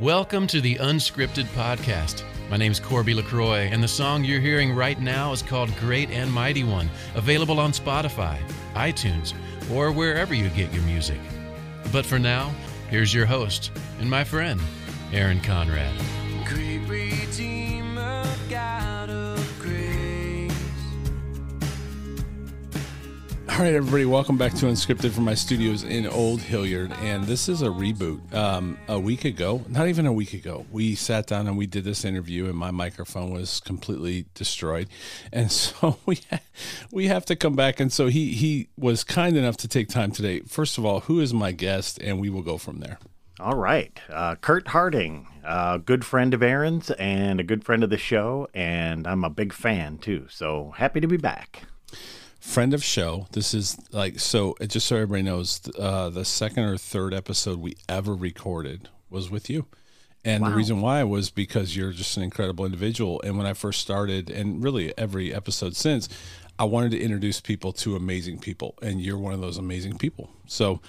Welcome to the Unscripted Podcast. My name's Corby LaCroix, and the song you're hearing right now is called Great and Mighty One, available on Spotify, iTunes, or wherever you get your music. But for now, here's your host and my friend, Aaron Conrad. Great Redeemer, All right, everybody, welcome back to Unscripted from my studios in Old Hilliard. And this is a reboot. Um, a week ago, not even a week ago, we sat down and we did this interview, and my microphone was completely destroyed. And so we we have to come back. And so he he was kind enough to take time today. First of all, who is my guest? And we will go from there. All right. Uh, Curt Harding, a good friend of Aaron's and a good friend of the show. And I'm a big fan too. So happy to be back. Friend of show. This is like so. Just so everybody knows, uh, the second or third episode we ever recorded was with you, and the reason why was because you're just an incredible individual. And when I first started, and really every episode since, I wanted to introduce people to amazing people, and you're one of those amazing people. So.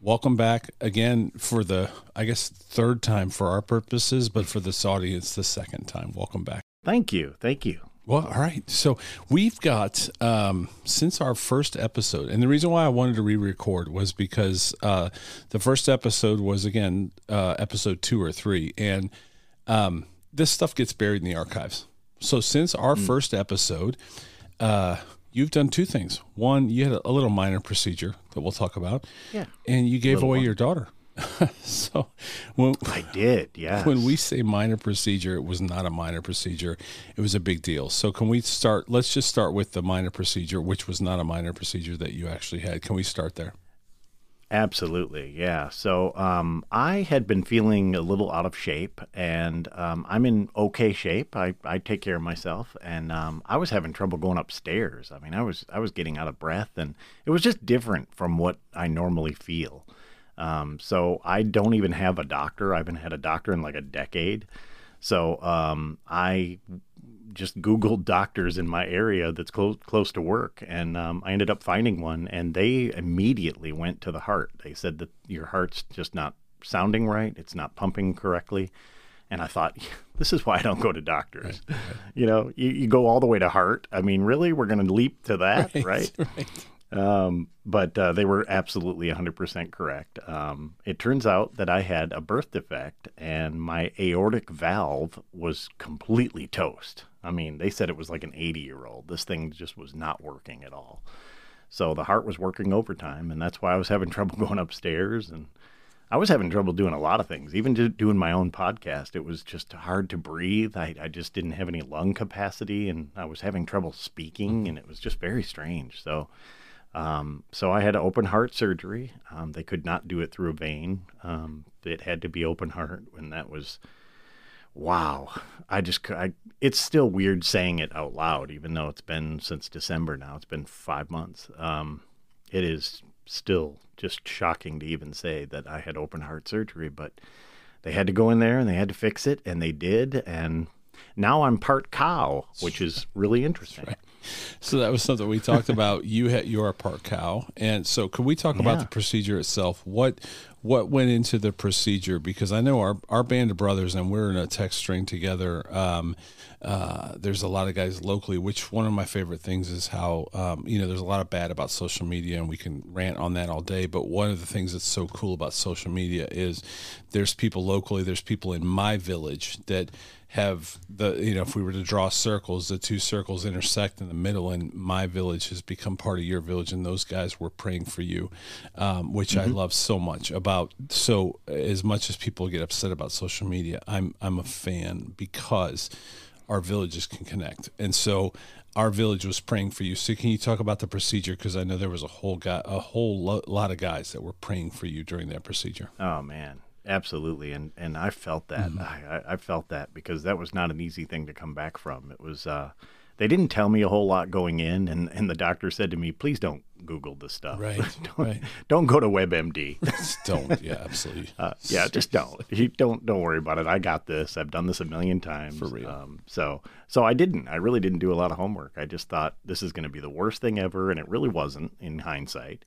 Welcome back again for the, I guess, third time for our purposes, but for this audience, the second time. Welcome back. Thank you. Thank you. Well, all right. So we've got um, since our first episode, and the reason why I wanted to re-record was because uh, the first episode was again uh, episode two or three, and um, this stuff gets buried in the archives. So since our first episode, uh, you've done two things. One, you had a, a little minor procedure that we'll talk about, Yeah. and you gave away one. your daughter. so when I did. Yeah. when we say minor procedure, it was not a minor procedure. It was a big deal. So can we start? Let's just start with the minor procedure, which was not a minor procedure that you actually had. Can we start there? Absolutely, yeah. So um, I had been feeling a little out of shape, and um, I'm in okay shape. I, I take care of myself, and um, I was having trouble going upstairs. I mean, I was I was getting out of breath, and it was just different from what I normally feel. Um, so I don't even have a doctor. I haven't had a doctor in like a decade. So um, I just Googled doctors in my area that's close close to work, and um, I ended up finding one, and they immediately went to the heart. They said that your heart's just not sounding right; it's not pumping correctly. And I thought, this is why I don't go to doctors. You know, you, you go all the way to heart. I mean, really, we're going to leap to that, right? right. Um, but uh, they were absolutely 100% correct. Um, it turns out that I had a birth defect and my aortic valve was completely toast. I mean, they said it was like an 80 year old. This thing just was not working at all. So the heart was working overtime, and that's why I was having trouble going upstairs. And I was having trouble doing a lot of things, even do, doing my own podcast. It was just hard to breathe. I, I just didn't have any lung capacity, and I was having trouble speaking, and it was just very strange. So, um, so I had open heart surgery. Um, they could not do it through a vein. Um, it had to be open heart, and that was wow. I just I, it's still weird saying it out loud, even though it's been since December now. It's been five months. Um, it is still just shocking to even say that I had open heart surgery, but they had to go in there and they had to fix it, and they did, and now I'm part cow, which is really interesting. So that was something we talked about. You had you are part cow, and so could we talk about the procedure itself? What what went into the procedure? Because I know our our band of brothers, and we're in a text string together. Um, uh, there's a lot of guys locally. Which one of my favorite things is how um, you know there's a lot of bad about social media, and we can rant on that all day. But one of the things that's so cool about social media is there's people locally. There's people in my village that have the you know if we were to draw circles the two circles intersect in the middle and my village has become part of your village and those guys were praying for you um, which i love so much about so as much as people get upset about social media i'm i'm a fan because our villages can connect and so our village was praying for you so can you talk about the procedure because i know there was a whole guy a whole lo- lot of guys that were praying for you during that procedure Oh man, absolutely, and and I felt that. I, I I felt that because that was not an easy thing to come back from. It was. Uh, they didn't tell me a whole lot going in, and and the doctor said to me, "Please don't Google this stuff. Right, don't, right. don't go to WebMD. Don't yeah absolutely Uh, yeah, just don't. You don't don't worry about it. I got this. I've done this a million times For real. Um, so so I didn't. I really didn't do a lot of homework. I just thought this is going to be the worst thing ever, and it really wasn't in hindsight.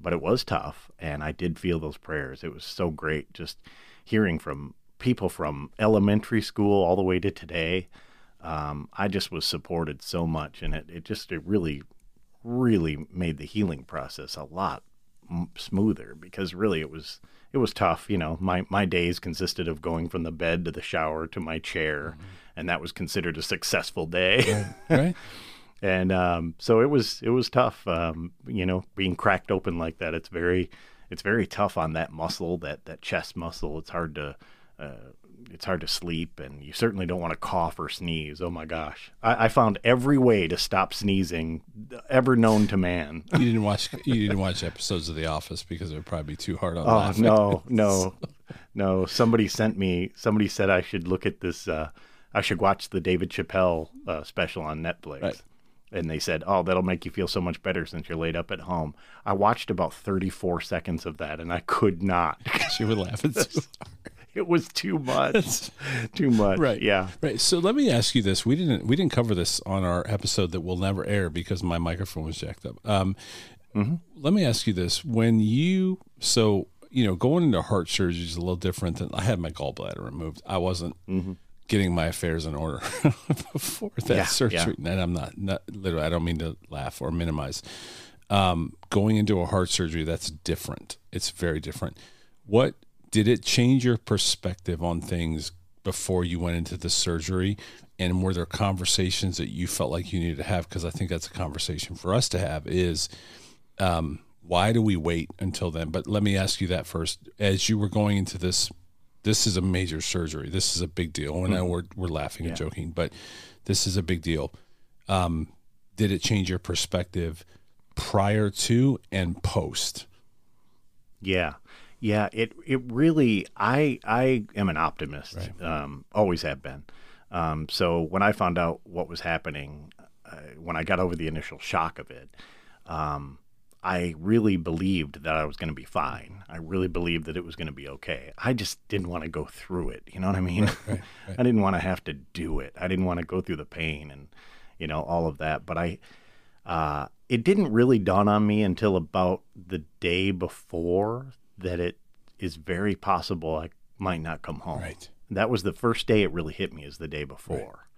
But it was tough, and I did feel those prayers. It was so great just hearing from people from elementary school all the way to today. Um, I just was supported so much, and it, it just it really, really made the healing process a lot m- smoother because really it was it was tough. You know, my my days consisted of going from the bed to the shower to my chair, and that was considered a successful day. Right. and um, so it was it was tough. Um, you know, being cracked open like that, it's very it's very tough on that muscle, that that chest muscle. It's hard to uh, it's hard to sleep, and you certainly don't want to cough or sneeze. Oh my gosh, I, I found every way to stop sneezing ever known to man. you didn't watch you didn't watch episodes of The Office because it would probably be too hard on Oh laughing. no, no, no! Somebody sent me. Somebody said I should look at this. Uh, I should watch the David Chappelle uh, special on Netflix. Right. And they said, "Oh, that'll make you feel so much better since you're laid up at home." I watched about 34 seconds of that, and I could not. She would laugh at too it was too much. too much. Right. Yeah. Right. So let me ask you this. We didn't we didn't cover this on our episode that will never air because my microphone was jacked up. Um, Let me ask you this. When you so you know going into heart surgery is a little different than I had my gallbladder removed. I wasn't getting my affairs in order before that Yeah, surgery. And I'm not not literally. I don't mean to laugh or minimize. Um, going into a heart surgery that's different. It's very different. What did it change your perspective on things before you went into the surgery? And were there conversations that you felt like you needed to have? Because I think that's a conversation for us to have. Is um, why do we wait until then? But let me ask you that first. As you were going into this, this is a major surgery. This is a big deal. And I we're we're laughing and joking, but this is a big deal. Um, did it change your perspective prior to and post? Yeah. Yeah, it it really I I am an optimist. Um always have been. Um so when I found out what was happening uh, when I got over the initial shock of it, um I really believed that I was going to be fine. I really believed that it was going to be okay. I just didn't want to go through it. You know what I mean? I didn't want to have to do it. I didn't want to go through the pain and, you know, all of that. But I, uh, it didn't really dawn on me until about the day before that it is very possible I might not come home. Right. That was the first day it really hit me is the day before.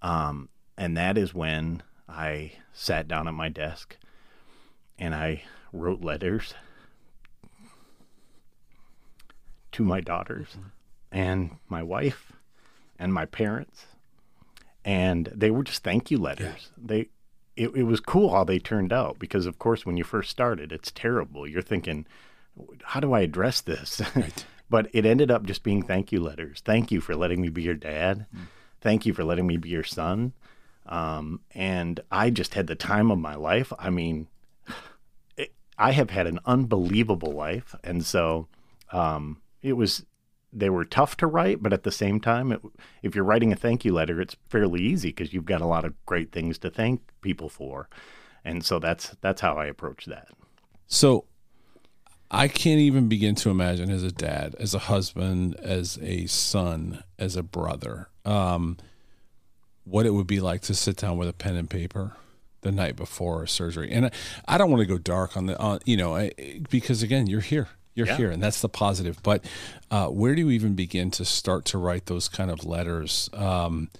Um, and that is when I sat down at my desk and I wrote letters to my daughters and my wife and my parents. And they were just thank you letters. They it, it was cool how they turned out because of course when you first started it's terrible. You're thinking, how do I address this? but it ended up just being thank you letters. Thank you for letting me be your dad. Thank you for letting me be your son. Um, and I just had the time of my life. I mean, it, I have had an unbelievable life, and so um, it was. They were tough to write, but at the same time, it, if you're writing a thank you letter, it's fairly easy because you've got a lot of great things to thank people for, and so that's that's how I approach that. So I can't even begin to imagine as a dad, as a husband, as a son, as a brother, um, what it would be like to sit down with a pen and paper the night before a surgery. And I, I don't want to go dark on the, on, you know, I, because again, you're here, you're Yeah. here, and that's the positive. But uh, where do you even begin to start to write those kind of letters? Um,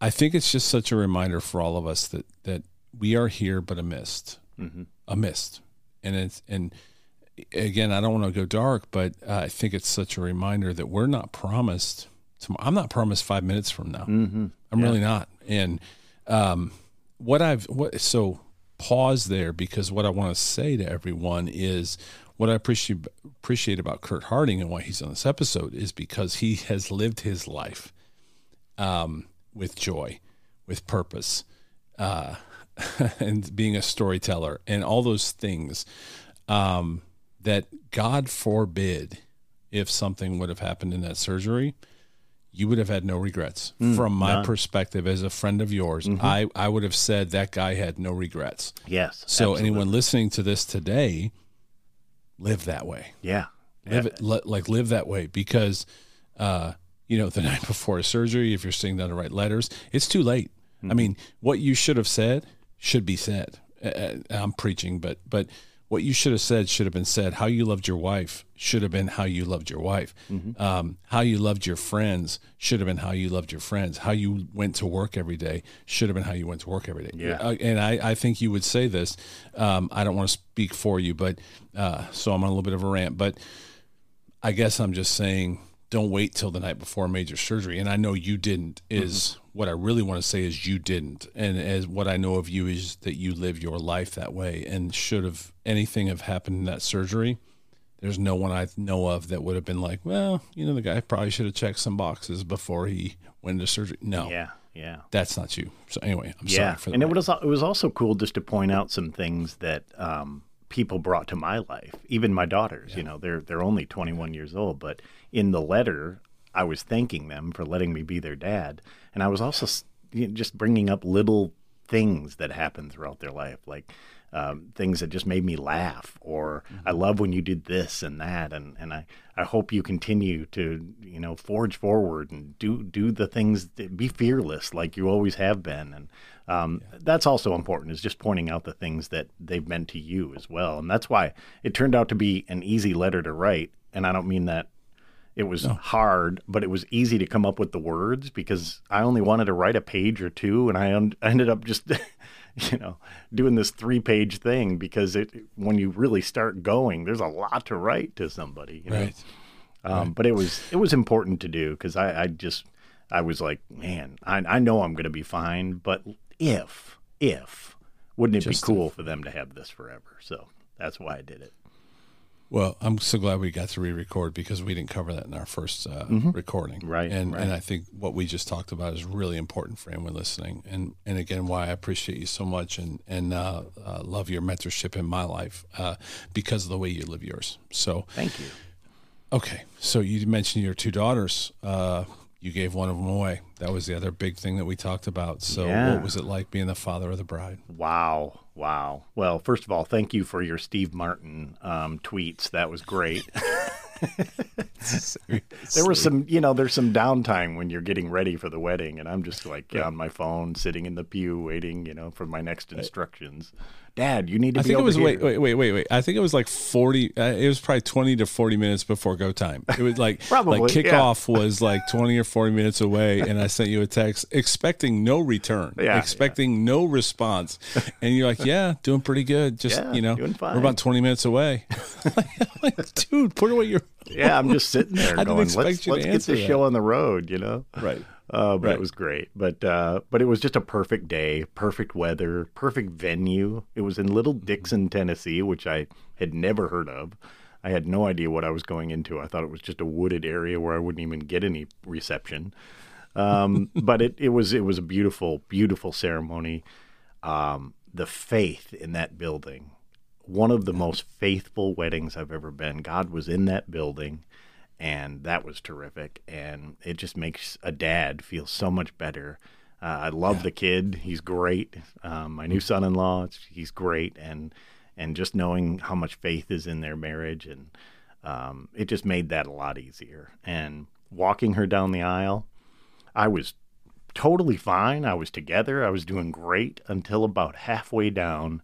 I think it's just such a reminder for all of us that that we are here, but a mist, a mist, and it's and again, I don't want to go dark, but uh, I think it's such a reminder that we're not promised. Tom- I'm not promised five minutes from now. Mm-hmm. I'm really not. And um, what I've what so pause there because what I want to say to everyone is what I appreciate appreciate about Curt Harding and why he's on this episode is because he has lived his life um, with joy, with purpose, uh, and being a storyteller, and all those things um, that God forbid if something would have happened in that surgery, you would have had no regrets. From my perspective, as a friend of yours, I, I would have said that guy had no regrets. Yes. So, absolutely. anyone listening to this today, live that way yeah, live it li- like live that way because uh you know the night before a surgery if you're sitting down to write letters it's too late i mean what you should have said should be said uh, i'm preaching but but what you should have said should have been said. How you loved your wife should have been how you loved your wife. Mm-hmm. Um, how you loved your friends should have been how you loved your friends. How you went to work every day should have been how you went to work every day. Yeah. Uh, and I, I think you would say this. Um, I don't want to speak for you, but uh, so I'm on a little bit of a rant. But I guess I'm just saying, don't wait till the night before major surgery. And I know you didn't. Is what I really want to say is you didn't. And as what I know of you is that you live your life that way. And should have anything have happened in that surgery, there's no one I know of that would have been like, well, you know, the guy probably should have checked some boxes before he went into surgery. No, Yeah, yeah. that's not you. So anyway, I'm yeah, sorry for that. and it was it was also cool just to point out some things that um, people brought to my life, even my daughters. You know, they're they're only 21 years old, but in the letter, I was thanking them for letting me be their dad, and I was also you know, just bringing up little things that happened throughout their life, like. Um, things that just made me laugh, or I love when you did this and that, and, and I, I hope you continue to you know forge forward and do do the things that, be fearless like you always have been, and um, that's also important is just pointing out the things that they've meant to you as well, and that's why it turned out to be an easy letter to write, and I don't mean that it was hard, but it was easy to come up with the words because I only wanted to write a page or two, and I, un- I ended up just, you know, doing this three-page thing because it when you really start going, there's a lot to write to somebody, you know? right. Um, But it was it was important to do because I, I just I was like, man, I, I know I'm going to be fine, but if if wouldn't it Just be cool for them to have this forever? So that's why I did it. Well, I'm so glad we got to re-record because we didn't cover that in our first uh, recording, Mm-hmm. Right, And right. and I think what we just talked about is really important for anyone listening. And and again, why I appreciate you so much and and uh, uh, love your mentorship in my life uh, because of the way you live yours. So Thank you. okay, so you mentioned your two daughters. You gave one of them away. That was the other big thing that we talked about. So Yeah. what was it like being the father of the bride? Wow. Wow. Well, first of all, thank you for your Steve Martin um, tweets. That was great. there was some, you know, there's some downtime when you're getting ready for the wedding, and I'm just like on my phone, sitting in the pew, waiting, you know, for my next instructions. Dad, you need to I think it was here. wait wait wait wait wait. I think it was like forty. Uh, it was probably twenty to forty minutes before go time. It was like Probably, like yeah. kickoff was like twenty or forty minutes away, and I sent you a text expecting no return, Yeah, expecting no response, and you're like, yeah, doing pretty good. Just Yeah, you know, we're about twenty minutes away. like, dude, put away your yeah, I'm just sitting there I didn't going, expect let's, you let's get answer this that." show on the road, you know? right. Uh, but Right. it was great. But uh, but it was just a perfect day, perfect weather, perfect venue. It was in Little Mm-hmm. Dixon, Tennessee, which I had never heard of. I had no idea what I was going into. I thought it was just a wooded area where I wouldn't even get any reception. Um, but it, it was it was a beautiful, beautiful ceremony. Um, the faith in that building, one of the most faithful weddings I've ever been. God was in that building and that was terrific. And it just makes a dad feel so much better. Uh, I love the kid; he's great. Um, my new son-in-law, he's great, and and just knowing how much faith is in their marriage, and um, it just made that a lot easier. And walking her down the aisle, I was totally fine. I was together. I was doing great until about halfway down,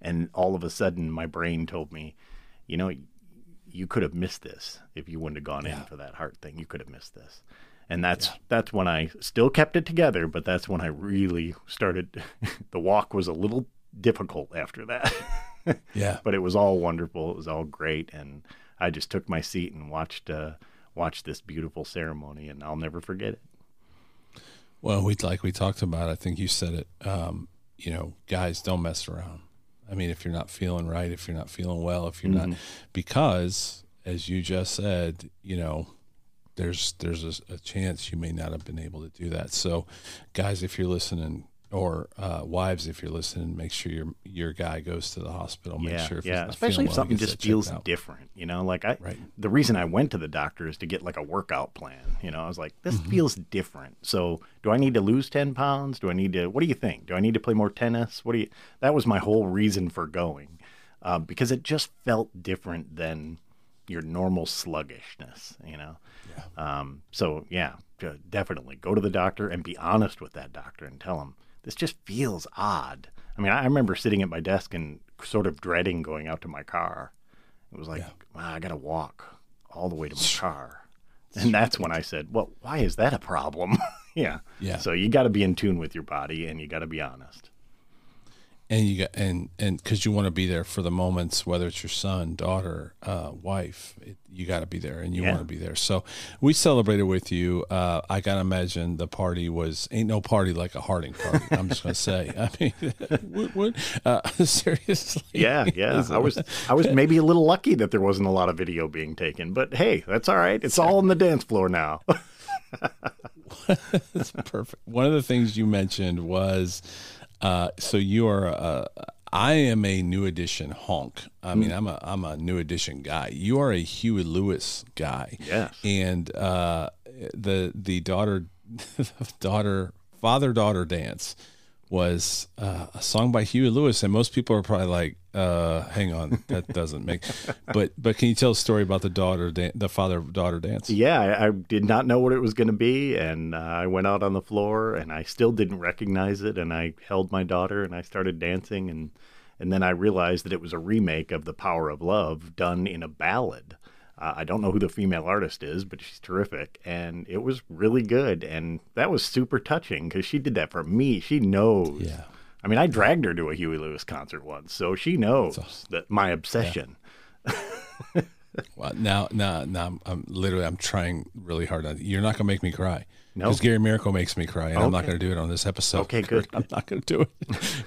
and all of a sudden, my brain told me, you know, you could have missed this if you wouldn't have gone in for that heart thing. You could have missed this. And that's that's when I still kept it together, but that's when I really started the walk was a little difficult after that. Yeah. but it was all wonderful. It was all great and I just took my seat and watched uh watched this beautiful ceremony and I'll never forget it. Well, we like we talked about. I think you said it. Um, you know, guys, don't mess around. I mean, if you're not feeling right, if you're not feeling well, if you're not, mm-hmm. because as you just said, you know, there's there's a, a chance you may not have been able to do that. So, guys, if you're listening, or uh, wives, if you're listening, make sure your your guy goes to the hospital. Make yeah, sure, if yeah. Especially if something gets just feels different, you know. Like I, Right. the reason I went to the doctor is to get like a workout plan. You know, I was like, this Mm-hmm. feels different. So, do I need to lose ten pounds? Do I need to? What do you think? Do I need to play more tennis? What do you? That was my whole reason for going, uh, because it just felt different than your normal sluggishness. You know. yeah. Um, so yeah, definitely go to the doctor and be honest with that doctor and tell him this just feels odd. I mean, I remember sitting at my desk and sort of dreading going out to my car. It was like, wow, I got to walk all the way to my car. And that's when I said, well, why is that a problem? yeah. Yeah. So you got to be in tune with your body and you got to be honest. And you got and and because you want to be there for the moments whether it's your son daughter uh, wife it, you got to be there and you Yeah. want to be there so we celebrated with you uh, i gotta imagine the party was ain't no party like a harding party i'm just gonna say i mean what, what, uh, seriously Yeah, yeah. I was I was maybe a little lucky that there wasn't a lot of video being taken, but hey, that's all right. It's all on the dance floor now. That's perfect. One of the things you mentioned was, uh, so you are. A, I am a new edition honk. I mean, I'm a I'm a new edition guy. You are a Huey Lewis guy. Yes. And uh, the the daughter daughter father daughter dance was uh, a song by Huey Lewis, and most people are probably like, uh, "Hang on, that doesn't make." But but can you tell a story about the daughter dan- the father daughter dance? yeah, I, I did not know what it was going to be, and uh, I went out on the floor, and I still didn't recognize it, and I held my daughter, and I started dancing, and and then I realized that it was a remake of "The Power of Love" done in a ballad. Uh, I don't know who the female artist is, but she's terrific, and it was really good, and that was super touching because she did that for me. She knows. Yeah. I mean, I dragged her to a Huey Lewis concert once, so she knows that my obsession. Well, now, now, now, I'm, I'm literally, I'm trying really hard. On, you're not gonna make me cry. No. because Gary Miracle makes me cry, and I'm not gonna do it on this episode. Okay, good. I'm not gonna do it.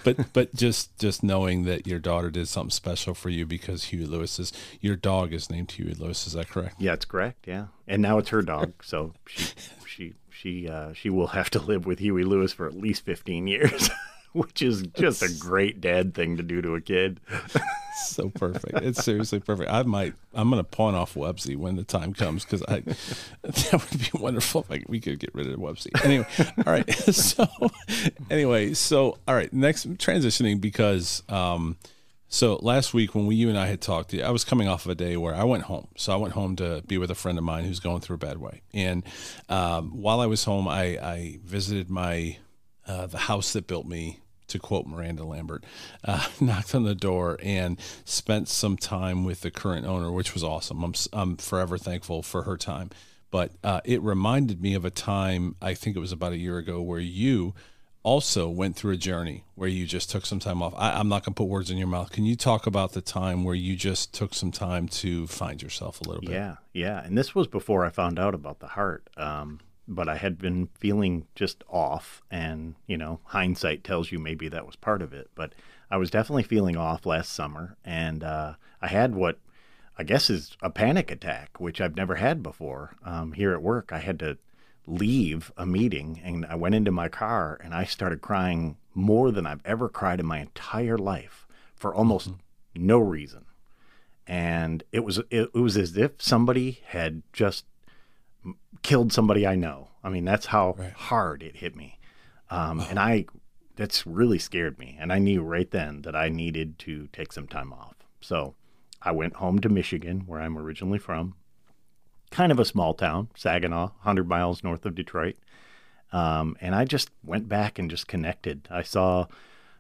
but, but just, just knowing that your daughter did something special for you because Huey Lewis is your dog is named Huey Lewis. Is that correct? Yeah, it's correct. Yeah, and now it's her dog, so she she she uh, she will have to live with Huey Lewis for at least fifteen years, which is just a great dad thing to do to a kid. so perfect. It's seriously perfect. I might. I'm going to pawn off Websy when the time comes because I that would be wonderful if I, we could get rid of Websy. Anyway, all right. So anyway, so all right. Next transitioning because um, so last week when we you and I had talked, I was coming off of a day where I went home. So I went home to be with a friend of mine who's going through a bad way, and um, while I was home, I, I visited my uh, the house that built me to quote Miranda Lambert, uh, knocked on the door and spent some time with the current owner, which was awesome. I'm, I'm forever thankful for her time. But uh, it reminded me of a time, I think it was about a year ago, where you also went through a journey where you just took some time off. I, I'm not going to put words in your mouth. Can you talk about the time where you just took some time to find yourself a little bit? Yeah, yeah, and this was before I found out about the heart. Um, but I had been feeling just off, and you know, hindsight tells you maybe that was part of it. But I was definitely feeling off last summer, and uh, I had what I guess is a panic attack, which I've never had before. Um, here at work, I had to leave a meeting, and I went into my car, and I started crying more than I've ever cried in my entire life for almost no reason and it was it, it was as if somebody had just killed somebody I know. I mean, that's how hard it hit me, um, and I that's really scared me. And I knew right then that I needed to take some time off. So I went home to Michigan, where I'm originally from, kind of a small town, Saginaw, 100 miles north of Detroit. Um, and I just went back and just connected. I saw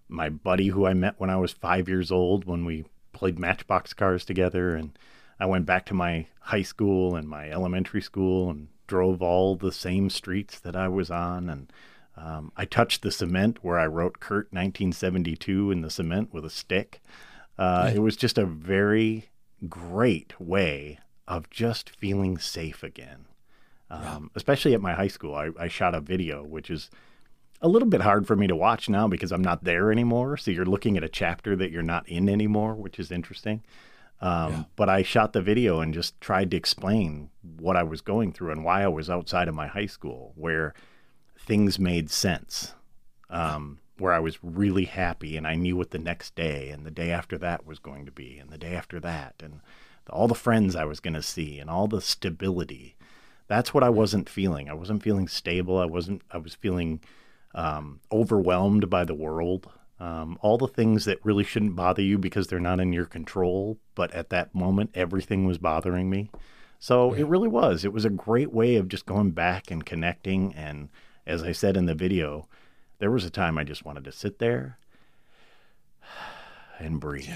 my buddy who I met when I was five years old when we played Matchbox cars together. And I went back to my high school and my elementary school and drove all the same streets that I was on. And um, I touched the cement where I wrote Curt 1972 in the cement with a stick. Uh, It was just a very great way of just feeling safe again. Um, Especially at my high school, I, I shot a video, which is a little bit hard for me to watch now because I'm not there anymore. So you're looking at a chapter that you're not in anymore, which is interesting. Um, But I shot the video and just tried to explain what I was going through and why I was outside of my high school, where things made sense, um, where I was really happy and I knew what the next day and the day after that was going to be, and the day after that, and all the friends I was going to see, and all the stability. That's what I wasn't feeling. I wasn't feeling stable. I wasn't. I was feeling um, overwhelmed by the world. Um, all the things that really shouldn't bother you because they're not in your control. But at that moment, everything was bothering me. So it really was. It was a great way of just going back and connecting. And as I said in the video, there was a time I just wanted to sit there and breathe.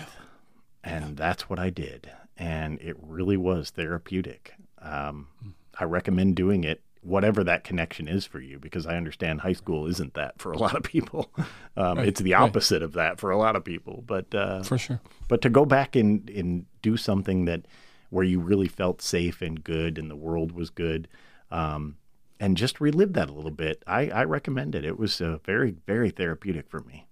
And that's what I did. And it really was therapeutic. Um, I recommend doing it, whatever that connection is for you, because I understand high school isn't that for a lot of people. Um, it's the right. opposite of that for a lot of people. But uh, For sure. but to go back and, and do something that where you really felt safe and good and the world was good um, and just relive that a little bit I, I recommend it it was uh, very very therapeutic for me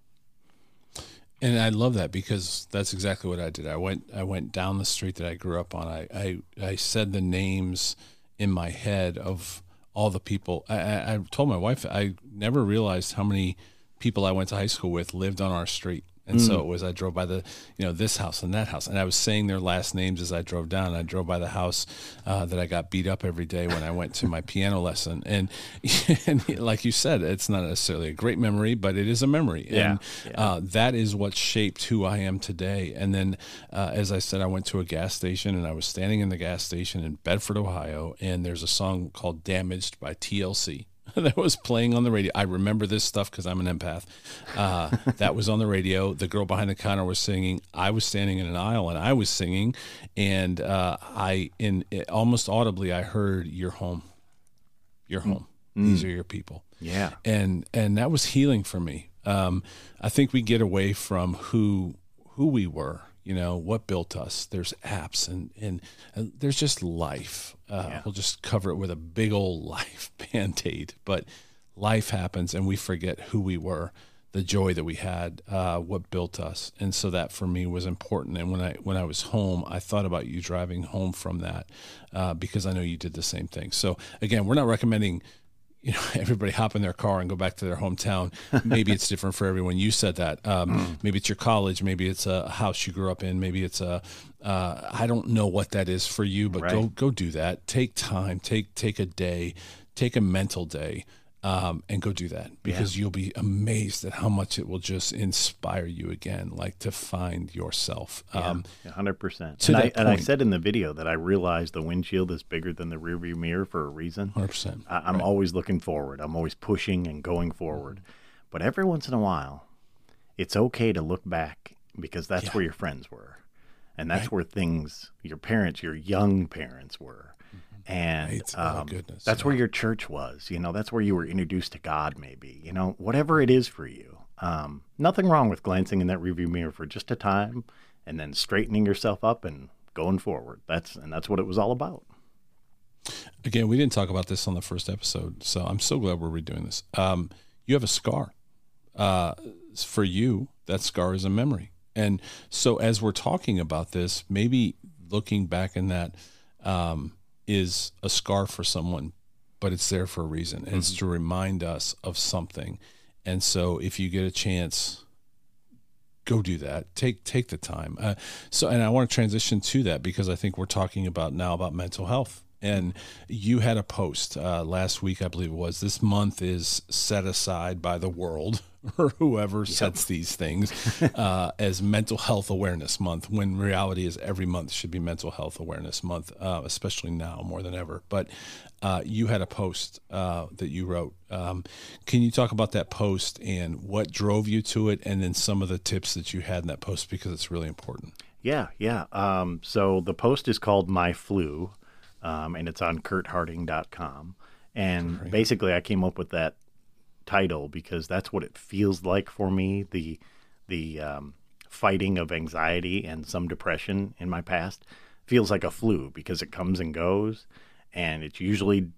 And I love that because that's exactly what I did. I went I went down the street that I grew up on. I I, I said the names in my head of all the people. I, I, I told my wife I never realized how many people I went to high school with lived on our street. And so it was I drove by the you know this house and that house, and I was saying their last names as I drove down. I drove by the house uh, that I got beat up every day when I went to my piano lesson, and, and like you said, it's not necessarily a great memory, but it is a memory. Yeah, And uh, that is what shaped who I am today. And then, uh, as I said, I went to a gas station and I was standing in the gas station in Bedford, Ohio, and there's a song called Damaged by TLC. that was playing on the radio. I remember this stuff because I'm an empath. Uh, that was on the radio. The girl behind the counter was singing. I was standing in an aisle and I was singing, and uh, I, in almost audibly, I heard "You're home, you're home. These are your people." yeah and and that was healing for me. Um, I think we get away from who who we were. You know what built us. There's apps and and, and there's just life. Uh, We'll just cover it with a big old life band aid. But life happens, and we forget who we were, the joy that we had, uh, what built us, and so that for me was important. And when I when I was home, I thought about you driving home from that uh, because I know you did the same thing. So again, we're not recommending you know everybody hop in their car and go back to their hometown. Maybe it's different for everyone. You said that. Um, maybe it's your college. Maybe it's a house you grew up in. Maybe it's a uh, i don't know what that is for you but go go do that. Take time. Take take a day. Take a mental day um, and go do that because you'll be amazed at how much it will just inspire you again like to find yourself um, Yeah, 100% to and, I, and I said in the video that i realized the windshield is bigger than the rearview mirror for a reason 100% I, I'm always looking forward. I'm always pushing and going forward. But every once in a while, it's okay to look back because that's Yeah. where your friends were. And that's where things, your parents, your young parents were. And. Oh, um, goodness, that's where your church was. You know, that's where you were introduced to God, maybe. You know, whatever it is for you. Um, nothing wrong with glancing in that review mirror for just a time and then straightening yourself up and going forward. That's and that's what it was all about. again, we didn't talk about this on the first episode, so I'm so glad we're redoing this. Um, you have a scar. Uh, for you, that scar is a memory. And so, as we're talking about this, maybe looking back in that um, is a scar for someone, but it's there for a reason. And It's to remind us of something. And so, if you get a chance, go do that. Take take the time. Uh, so, and I want to transition to that because I think we're talking about now about mental health. And you had a post uh, last week, I believe it was. This month is set aside by the world or whoever sets these things uh, as Mental Health Awareness Month. When reality is every month should be Mental Health Awareness Month, uh, especially now more than ever. But uh, you had a post uh, that you wrote. Um, can you talk about that post and what drove you to it, and then some of the tips that you had in that post because it's really important. Yeah, yeah. Um, so the post is called My Flu, um, and it's on curtharding.com. And basically, I came up with that title because that's what it feels like for me the the um, fighting of anxiety and some depression in my past. Feels like a flu because it comes and goes and it's usually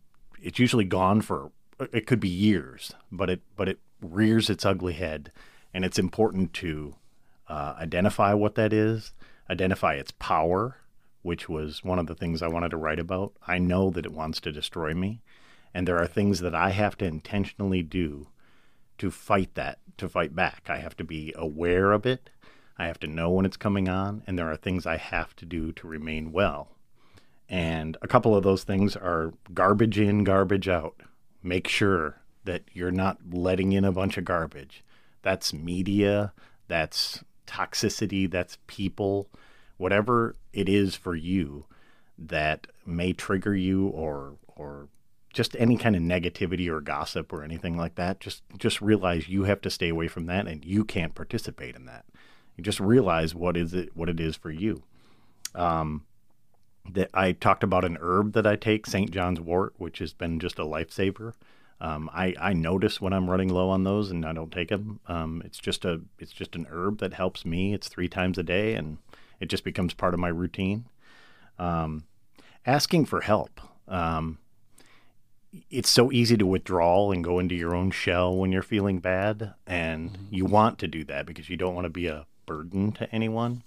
it's usually gone for it could be years but it but it rears its ugly head and it's important to uh, identify what that is identify its power which was one of the things i wanted to write about. I know that it wants to destroy me and there are things that I have to intentionally do to fight that, to fight back. I have to be aware of it. I have to know when it's coming on, and there are things I have to do to remain well. And a couple of those things are garbage in, garbage out. Make sure that you're not letting in a bunch of garbage. That's media, that's toxicity, that's people, whatever it is for you that may trigger you or or just any kind of negativity or gossip or anything like that just just realize you have to stay away from that and you can't participate in that you just realize what is it what it is for you. Um, that I talked about an herb that I take, St. John's wort, which has been just a lifesaver. Um, I, I notice when I'm running low on those and I don't take them. Um, it's just a it's just an herb that helps me. It's three times a day and it just becomes part of my routine. Um, asking for help. Um, it's so easy to withdraw and go into your own shell when you're feeling bad, and you want to do that because you don't want to be a burden to anyone.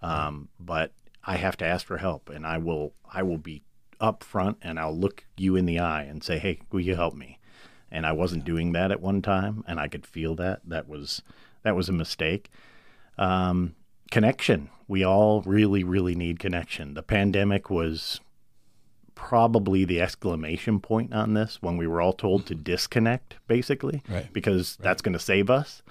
Um, but I have to ask for help, and I will I will be upfront and I'll look you in the eye and say, "Hey, will you help me?" And I wasn't doing that at one time, and I could feel that that was that was a mistake. Um, connection. We all really, really need connection. The pandemic was probably the exclamation point on this when we were all told to disconnect, basically, Right. because that's going to save us.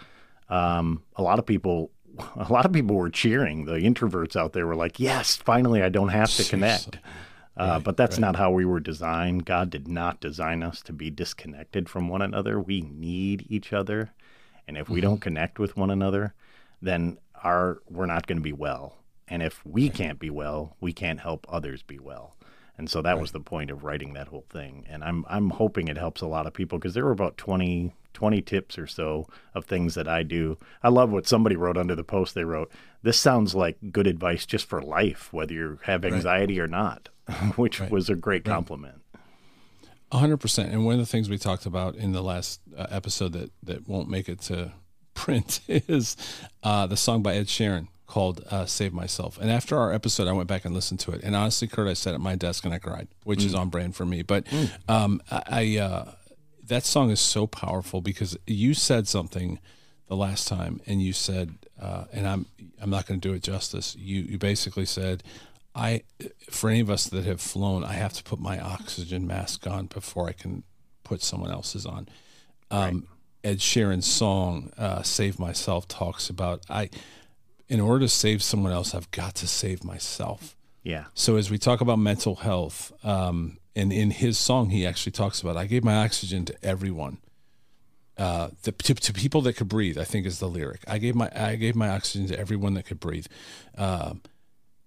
Um, a lot of people, a lot of people were cheering. The introverts out there were like, "Yes, finally, I don't have to connect." Uh, but that's not how we were designed. God did not design us to be disconnected from one another. We need each other, and if we don't connect with one another, then our we're not going to be well. And if we can't be well, we can't help others be well. And so that was the point of writing that whole thing. And I'm I'm hoping it helps a lot of people because there were about 20, 20 tips or so of things that I do. I love what somebody wrote under the post. They wrote, "This sounds like good advice just for life, whether you have anxiety or not," which was a great compliment. A hundred percent. And one of the things we talked about in the last uh, episode that that won't make it to print is uh, the song by Ed Sheeran called uh, "Save Myself." And after our episode, I went back and listened to it. And honestly, Curt, I sat at my desk and I cried, which is on brand for me. But um, I, I uh, that song is so powerful because you said something the last time, and you said, uh, and I'm I'm not going to do it justice. You you basically said. I, for any of us that have flown, I have to put my oxygen mask on before I can put someone else's on. Um, Ed Sheeran's song uh, "Save Myself" talks about I, in order to save someone else, I've got to save myself. Yeah. So as we talk about mental health, um, and in his song, he actually talks about I gave my oxygen to everyone, uh, the, to, to people that could breathe. I think is the lyric. I gave my I gave my oxygen to everyone that could breathe, um,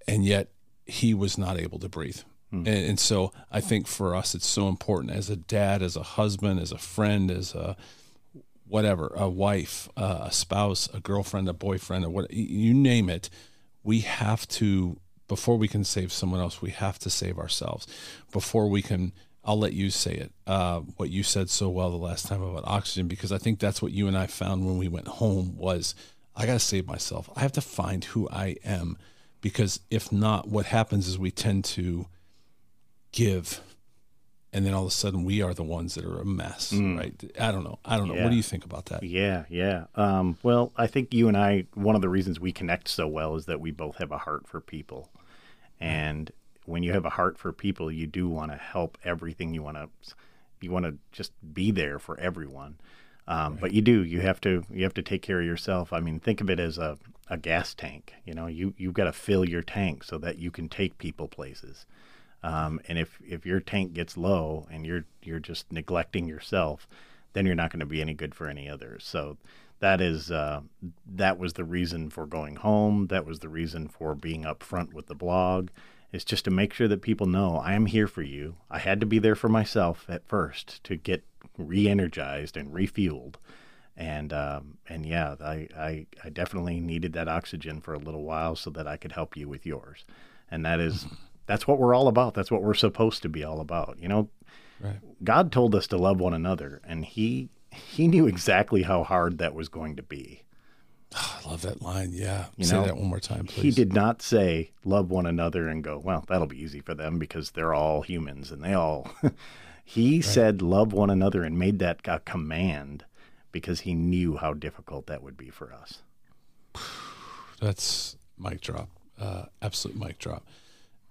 and yet he was not able to breathe. And, and so I think for us, it's so important as a dad, as a husband, as a friend, as a whatever, a wife, uh, a spouse, a girlfriend, a boyfriend, or what you name it, we have to before we can save someone else, we have to save ourselves. Before we can, I'll let you say it. Uh, what you said so well the last time about oxygen, because I think that's what you and I found when we went home was I got to save myself. I have to find who I am, because if not, what happens is we tend to give and then all of a sudden we are the ones that are a mess right i don't know i don't know Yeah. what do you think about that Yeah, yeah. Um, well, I think you and I, one of the reasons we connect so well is that we both have a heart for people. And when you have a heart for people, you do want to help everything. You want to, you want to just be there for everyone. Um, But you do, you have to, you have to take care of yourself. I mean, think of it as a, a gas tank. You know, you you've got to fill your tank so that you can take people places. Um, and if if your tank gets low and you're you're just neglecting yourself, then you're not going to be any good for any others. So that is uh, that was the reason for going home. That was the reason for being upfront with the blog. It's just to make sure that people know I am here for you. I had to be there for myself at first to get re-energized and refueled. And um, and yeah, I, I I definitely needed that oxygen for a little while so that I could help you with yours. And that is that's what we're all about. That's what we're supposed to be all about. You know, right God told us to love one another, and He He knew exactly how hard that was going to be. i love that line yeah You say know, that one more time please He did not say love one another and go, well, that'll be easy for them because they're all humans and they all. he said love one another and made that a command because he knew how difficult that would be for us. that's mic drop uh absolute mic drop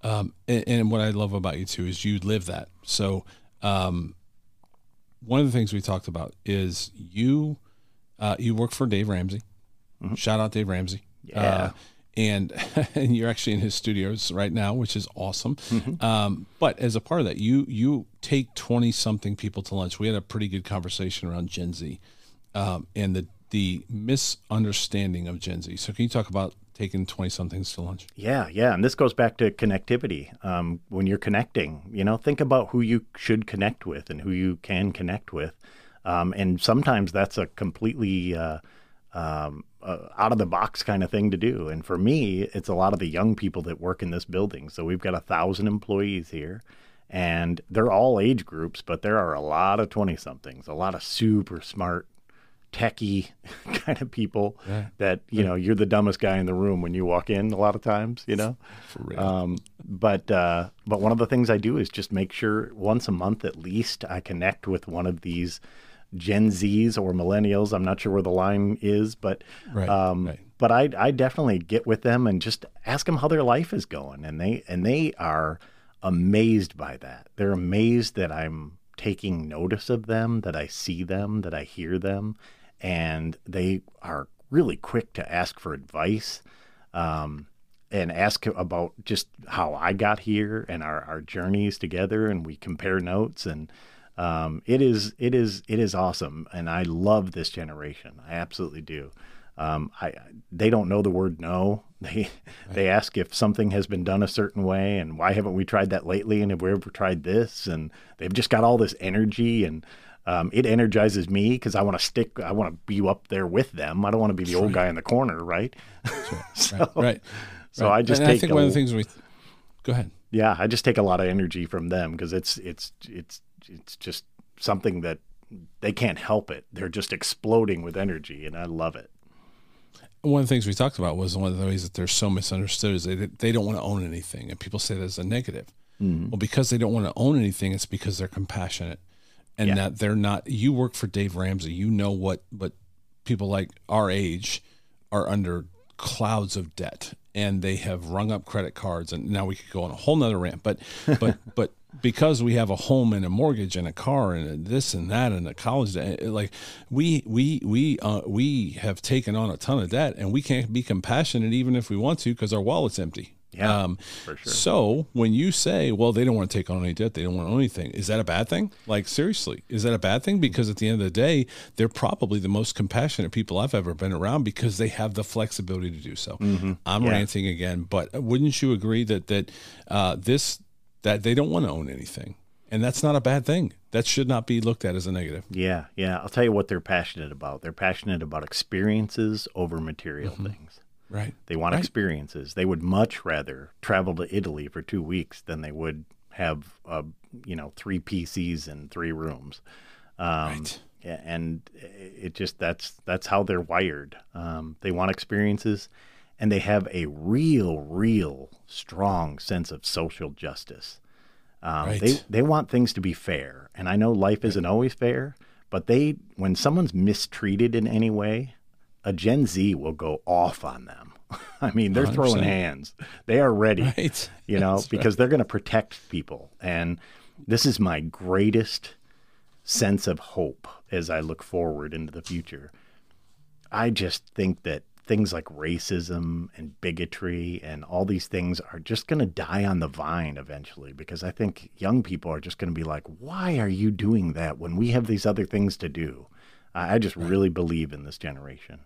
um and, and what i love about you too is you live that so um one of the things we talked about is you uh you work for dave ramsey shout out dave ramsey Yeah. uh, and and you're actually in his studios right now, which is awesome. Um, but as a part of that, you you take twenty something people to lunch. We had a pretty good conversation around Gen Z, um, and the the misunderstanding of Gen Z. So can you talk about taking 20 somethings to lunch? Yeah, yeah. And this goes back to connectivity. Um, when you're connecting, you know, think about who you should connect with and who you can connect with. Um, and sometimes that's a completely uh, um, uh, out of the box kind of thing to do. And for me, it's a lot of the young people that work in this building. So we've got a thousand employees here. And they're all age groups, but there are a lot of 20 somethings, a lot of super smart, techie kind of people Yeah. that you know you're the dumbest guy in the room when you walk in a lot of times you know For real. um, but uh, but one of the things I do is just make sure once a month at least I connect with one of these Gen Zs or millennials. I'm not sure where the line is, but Right, um, right. but I I definitely get with them and just ask them how their life is going, and they and they are amazed by that. They're amazed that I'm taking notice of them, that I see them, that I hear them, and they are really quick to ask for advice um, and ask about just how I got here and our, our journeys together, and we compare notes and. Um, it is it is it is awesome, and I love this generation. I absolutely do. Um, I they don't know the word no. They they ask if something has been done a certain way, and why haven't we tried that lately, and have we ever tried this? And they've just got all this energy, and um, it energizes me because I want to stick. I want to be up there with them. I don't want to be the old guy in the corner, right? so, right. so right. I just and take I think a- one of the things we go ahead. yeah, I just take a lot of energy from them because it's it's it's it's just something that they can't help it. They're just exploding with energy, and I love it. one of the things we talked about was one of the ways that they're so misunderstood is they they don't want to own anything, and people say that's a negative. Mm-hmm. Well, because they don't want to own anything, it's because they're compassionate, and Yeah. that they're not. You work for Dave Ramsey, you know what what people like our age are under clouds of debt, and they have rung up credit cards, and now we could go on a whole nother rant, but but but. Because we have a home and a mortgage and a car and a this and that and a college debt, like we we we uh, we have taken on a ton of debt and we can't be compassionate even if we want to because our wallet's empty. Yeah, Um, for sure. So when you say, well, they don't want to take on any debt, they don't want to own anything, is that a bad thing? Like, seriously, is that a bad thing? Because at the end of the day, they're probably the most compassionate people I've ever been around because they have the flexibility to do so. I'm Yeah. ranting again, but wouldn't you agree that that uh, this that they don't want to own anything, and that's not a bad thing. That should not be looked at as a negative. Yeah, yeah. I'll tell you what they're passionate about. They're passionate about experiences over material things. Right. They want Right. experiences. They would much rather travel to Italy for two weeks than they would have, uh, you know, three PCs and three rooms. Um, Right. and it just that's that's how they're wired. Um, they want experiences, and they have a real, real strong sense of social justice. Um, Right. They they want things to be fair, and I know life isn't always fair, but they when someone's mistreated in any way, a Gen Z will go off on them. I mean, they're throwing 100%. hands. They are ready, Right. you know, That's right. because they're going to protect people. And this is my greatest sense of hope as I look forward into the future. I just think that things like racism and bigotry and all these things are just going to die on the vine eventually because I think young people are just going to be like, why are you doing that when we have these other things to do? I just really believe in this generation.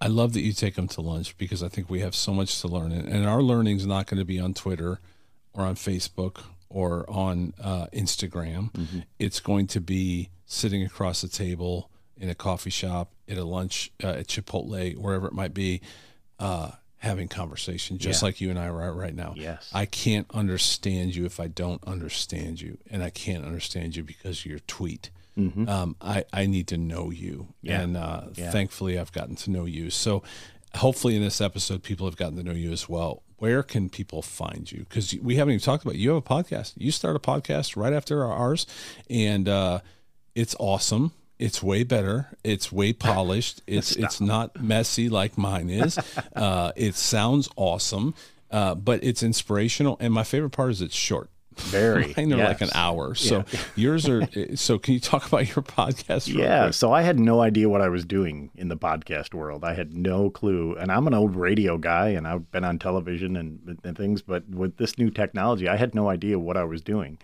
I love that you take them to lunch because I think we have so much to learn, and, our learning is not going to be on Twitter or on Facebook or on uh, Instagram. It's going to be sitting across the table in a coffee shop, at a lunch, uh, at Chipotle, wherever it might be, uh, having conversation, just Yeah. like you and I are right now. Yes. I can't understand you if I don't understand you, and I can't understand you because your tweet. Um, I, I need to know you, Mm-hmm. Yeah. and uh, Yeah. thankfully I've gotten to know you. So hopefully in this episode, people have gotten to know you as well. Where can people find you? Because we haven't even talked about you have a podcast. You start a podcast right after ours, and uh, it's awesome. It's way better. It's way polished. It's it's not messy like mine is. Uh, it sounds awesome, uh, but it's inspirational. And my favorite part is it's short. Very. Mine are like an hour. So yours are. So can you talk about your podcast? Yeah, quick? so I had no idea what I was doing in the podcast world. I had no clue. And I'm an old radio guy and I've been on television and, and things, but with this new technology, I had no idea what I was doing.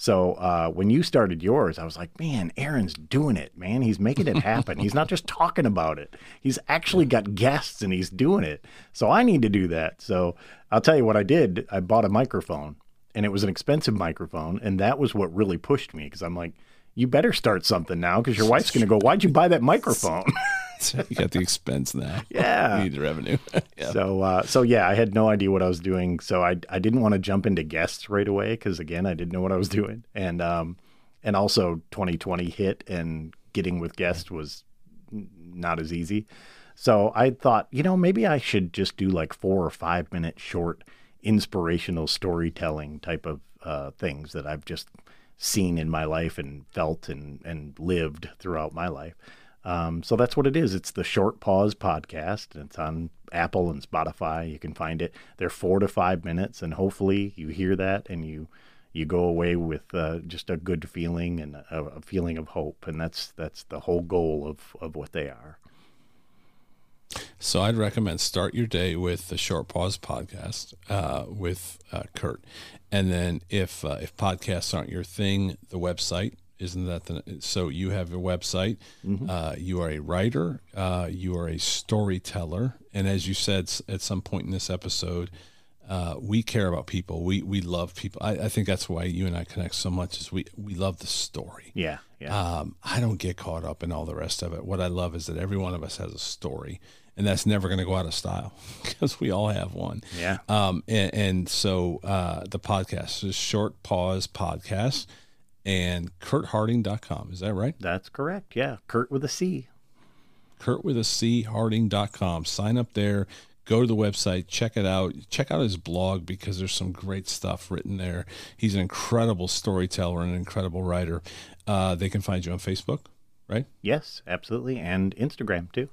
So uh, when you started yours, I was like, man, Aaron's doing it, man. He's making it happen. he's not just talking about it. He's actually got guests and he's doing it. So I need to do that. So I'll tell you what I did. I bought a microphone and it was an expensive microphone. And that was what really pushed me because I'm like, you better start something now because your wife's going to go, why'd you buy that microphone? you got the expense now. Yeah. you need the revenue. yeah. So, uh, so yeah, I had no idea what I was doing. So I, I didn't want to jump into guests right away because again, I didn't know what I was doing. And, um, and also 2020 hit and getting with guests was not as easy. So I thought, you know, maybe I should just do like four or five minute short inspirational storytelling type of uh, things that I've just seen in my life and felt and, and lived throughout my life. Um, so that's what it is. It's the Short Pause podcast. It's on Apple and Spotify. You can find it. They're four to five minutes, and hopefully you hear that and you you go away with uh, just a good feeling and a, a feeling of hope. And that's that's the whole goal of of what they are. So I'd recommend start your day with the Short Pause podcast uh, with uh, Curt, and then if uh, if podcasts aren't your thing, the website isn't that the so you have a website. Uh, you are a writer. Uh, you are a storyteller, and as you said at some point in this episode, uh, we care about people. We we love people. I, I think that's why you and I connect so much. Is we we love the story. Yeah, yeah, Um, I don't get caught up in all the rest of it. What I love is that every one of us has a story, and that's never going to go out of style because we all have one. yeah. Um, and, and so uh, the podcast is Short Pause Podcast and curtharding.com. Is that right? That's correct. Yeah, Curt with a C. Curt with a C Harding.com. Sign up there. Go to the website, check it out. Check out his blog because there's some great stuff written there. He's an incredible storyteller and an incredible writer. Uh, they can find you on Facebook, right? Yes, absolutely, and Instagram too.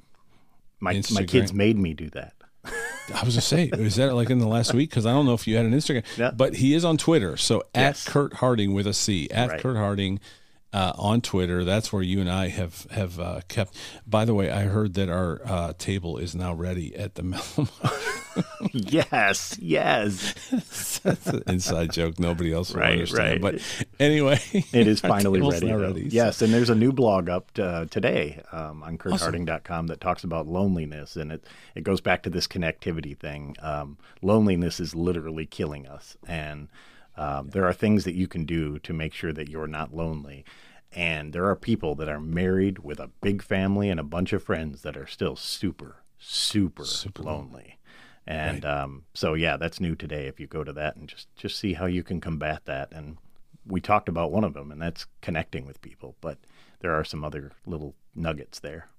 My my kids made me do that. I was gonna say, is that like in the last week? Because I don't know if you had an Instagram, but he is on Twitter. So Yes. at Curt Harding with a C, at Right. Curt Harding uh, on Twitter. That's where you and I have have uh, kept. By the way, I heard that our uh, table is now ready at the Mellow. yes, yes, That's an inside joke. Nobody else will Right, understand. right. But anyway, it is finally ready. ready. Yes, and there's a new blog up uh, today um, on curtharding.com that talks about loneliness, and it it goes back to this connectivity thing. Um, loneliness is literally killing us, and um, there are things that you can do to make sure that you're not lonely. And there are people that are married with a big family and a bunch of friends that are still super, super, lonely. And um, so, yeah, that's new today. If you go to that and just just see how you can combat that, and we talked about one of them, and that's connecting with people. But there are some other little nuggets there.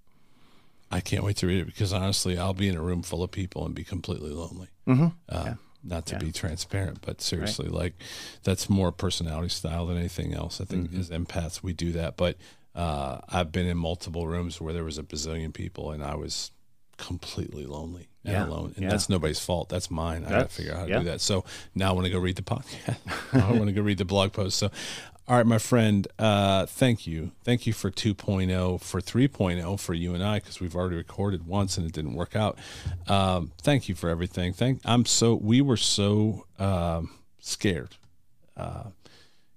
I can't wait to read it because honestly, I'll be in a room full of people and be completely lonely. Mm-hmm. Uh, Not to be transparent, but seriously, like that's more personality style than anything else. I think as empaths, we do that. But uh, I've been in multiple rooms where there was a bazillion people and I was completely lonely and Yeah, alone. And yeah. that's nobody's fault. That's mine. I got to figure out how to yeah. do that. So now I want to go read the podcast. I want to go read the blog post. So, all right, my friend, uh, thank you. Thank you for 2.0, for 3.0 for you and I, because we've already recorded once and it didn't work out. Um, thank you for everything. Thank, I'm so, we were so um, scared. Uh,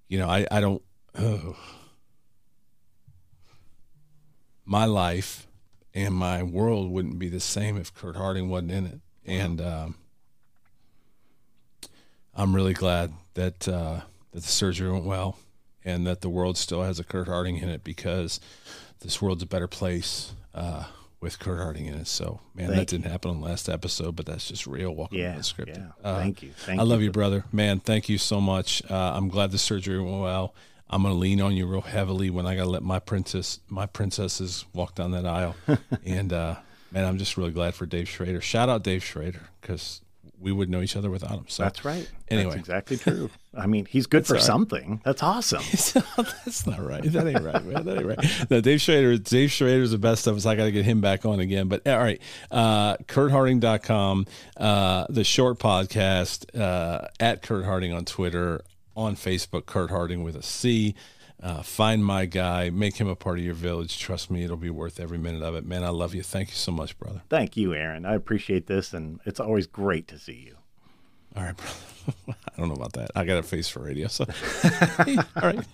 you know, I, I don't, oh. my life and my world wouldn't be the same if Curt Harding wasn't in it. And, um, I'm really glad that uh, that the surgery went well, and that the world still has a Curt Harding in it because this world's a better place uh, with Curt Harding in it. So, man, that Thank didn't happen on the last episode, but that's just real. Welcome Yeah, to the script. yeah. Thank you. Thank I love you you, brother. Man, thank you so much. Uh, I'm glad the surgery went well. I'm gonna lean on you real heavily when I gotta let my princess, my princesses, walk down that aisle. and uh, man, I'm just really glad for Dave Schrader. Shout out Dave Schrader because we wouldn't know each other without him. So That's right. Anyway. That's exactly true. I mean, he's good for right. something. That's awesome. That's not right. That ain't right, man. That ain't right. No, Dave Schrader, Dave Schrader's the best of us. I got to get him back on again. But all right, uh, CurtHarding.com, uh, the short podcast, uh, at Curt Harding on Twitter, on Facebook, Curt Harding with a C. Uh, find my guy, make him a part of your village. Trust me, it'll be worth every minute of it. Man, I love you. Thank you so much, brother. Thank you, Aaron. I appreciate this, and it's always great to see you. All right, brother. I don't know about that. I got a face for radio. So, all right.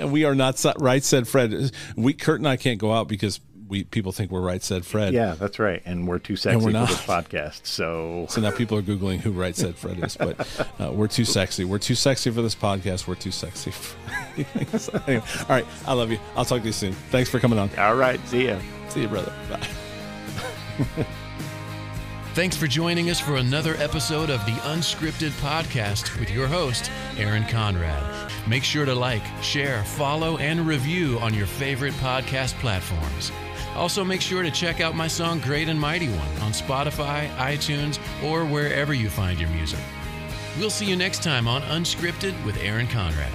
we are not right, said Fred. We Curt and I can't go out because we people think we're right, said Fred. Yeah, that's right. And we're too sexy we're for not. this podcast. So So now people are googling who right said Fred is, but uh, we're too sexy. We're too sexy for this podcast. We're too sexy. For so anyway, all right. I love you. I'll talk to you soon. Thanks for coming on. all right, see ya. See you, brother. Bye. Thanks for joining us for another episode of the Unscripted Podcast with your host, Aaron Conrad. Make sure to like, share, follow, and review on your favorite podcast platforms. Also, make sure to check out my song Great and Mighty One on Spotify, iTunes, or wherever you find your music. We'll see you next time on Unscripted with Aaron Conrad.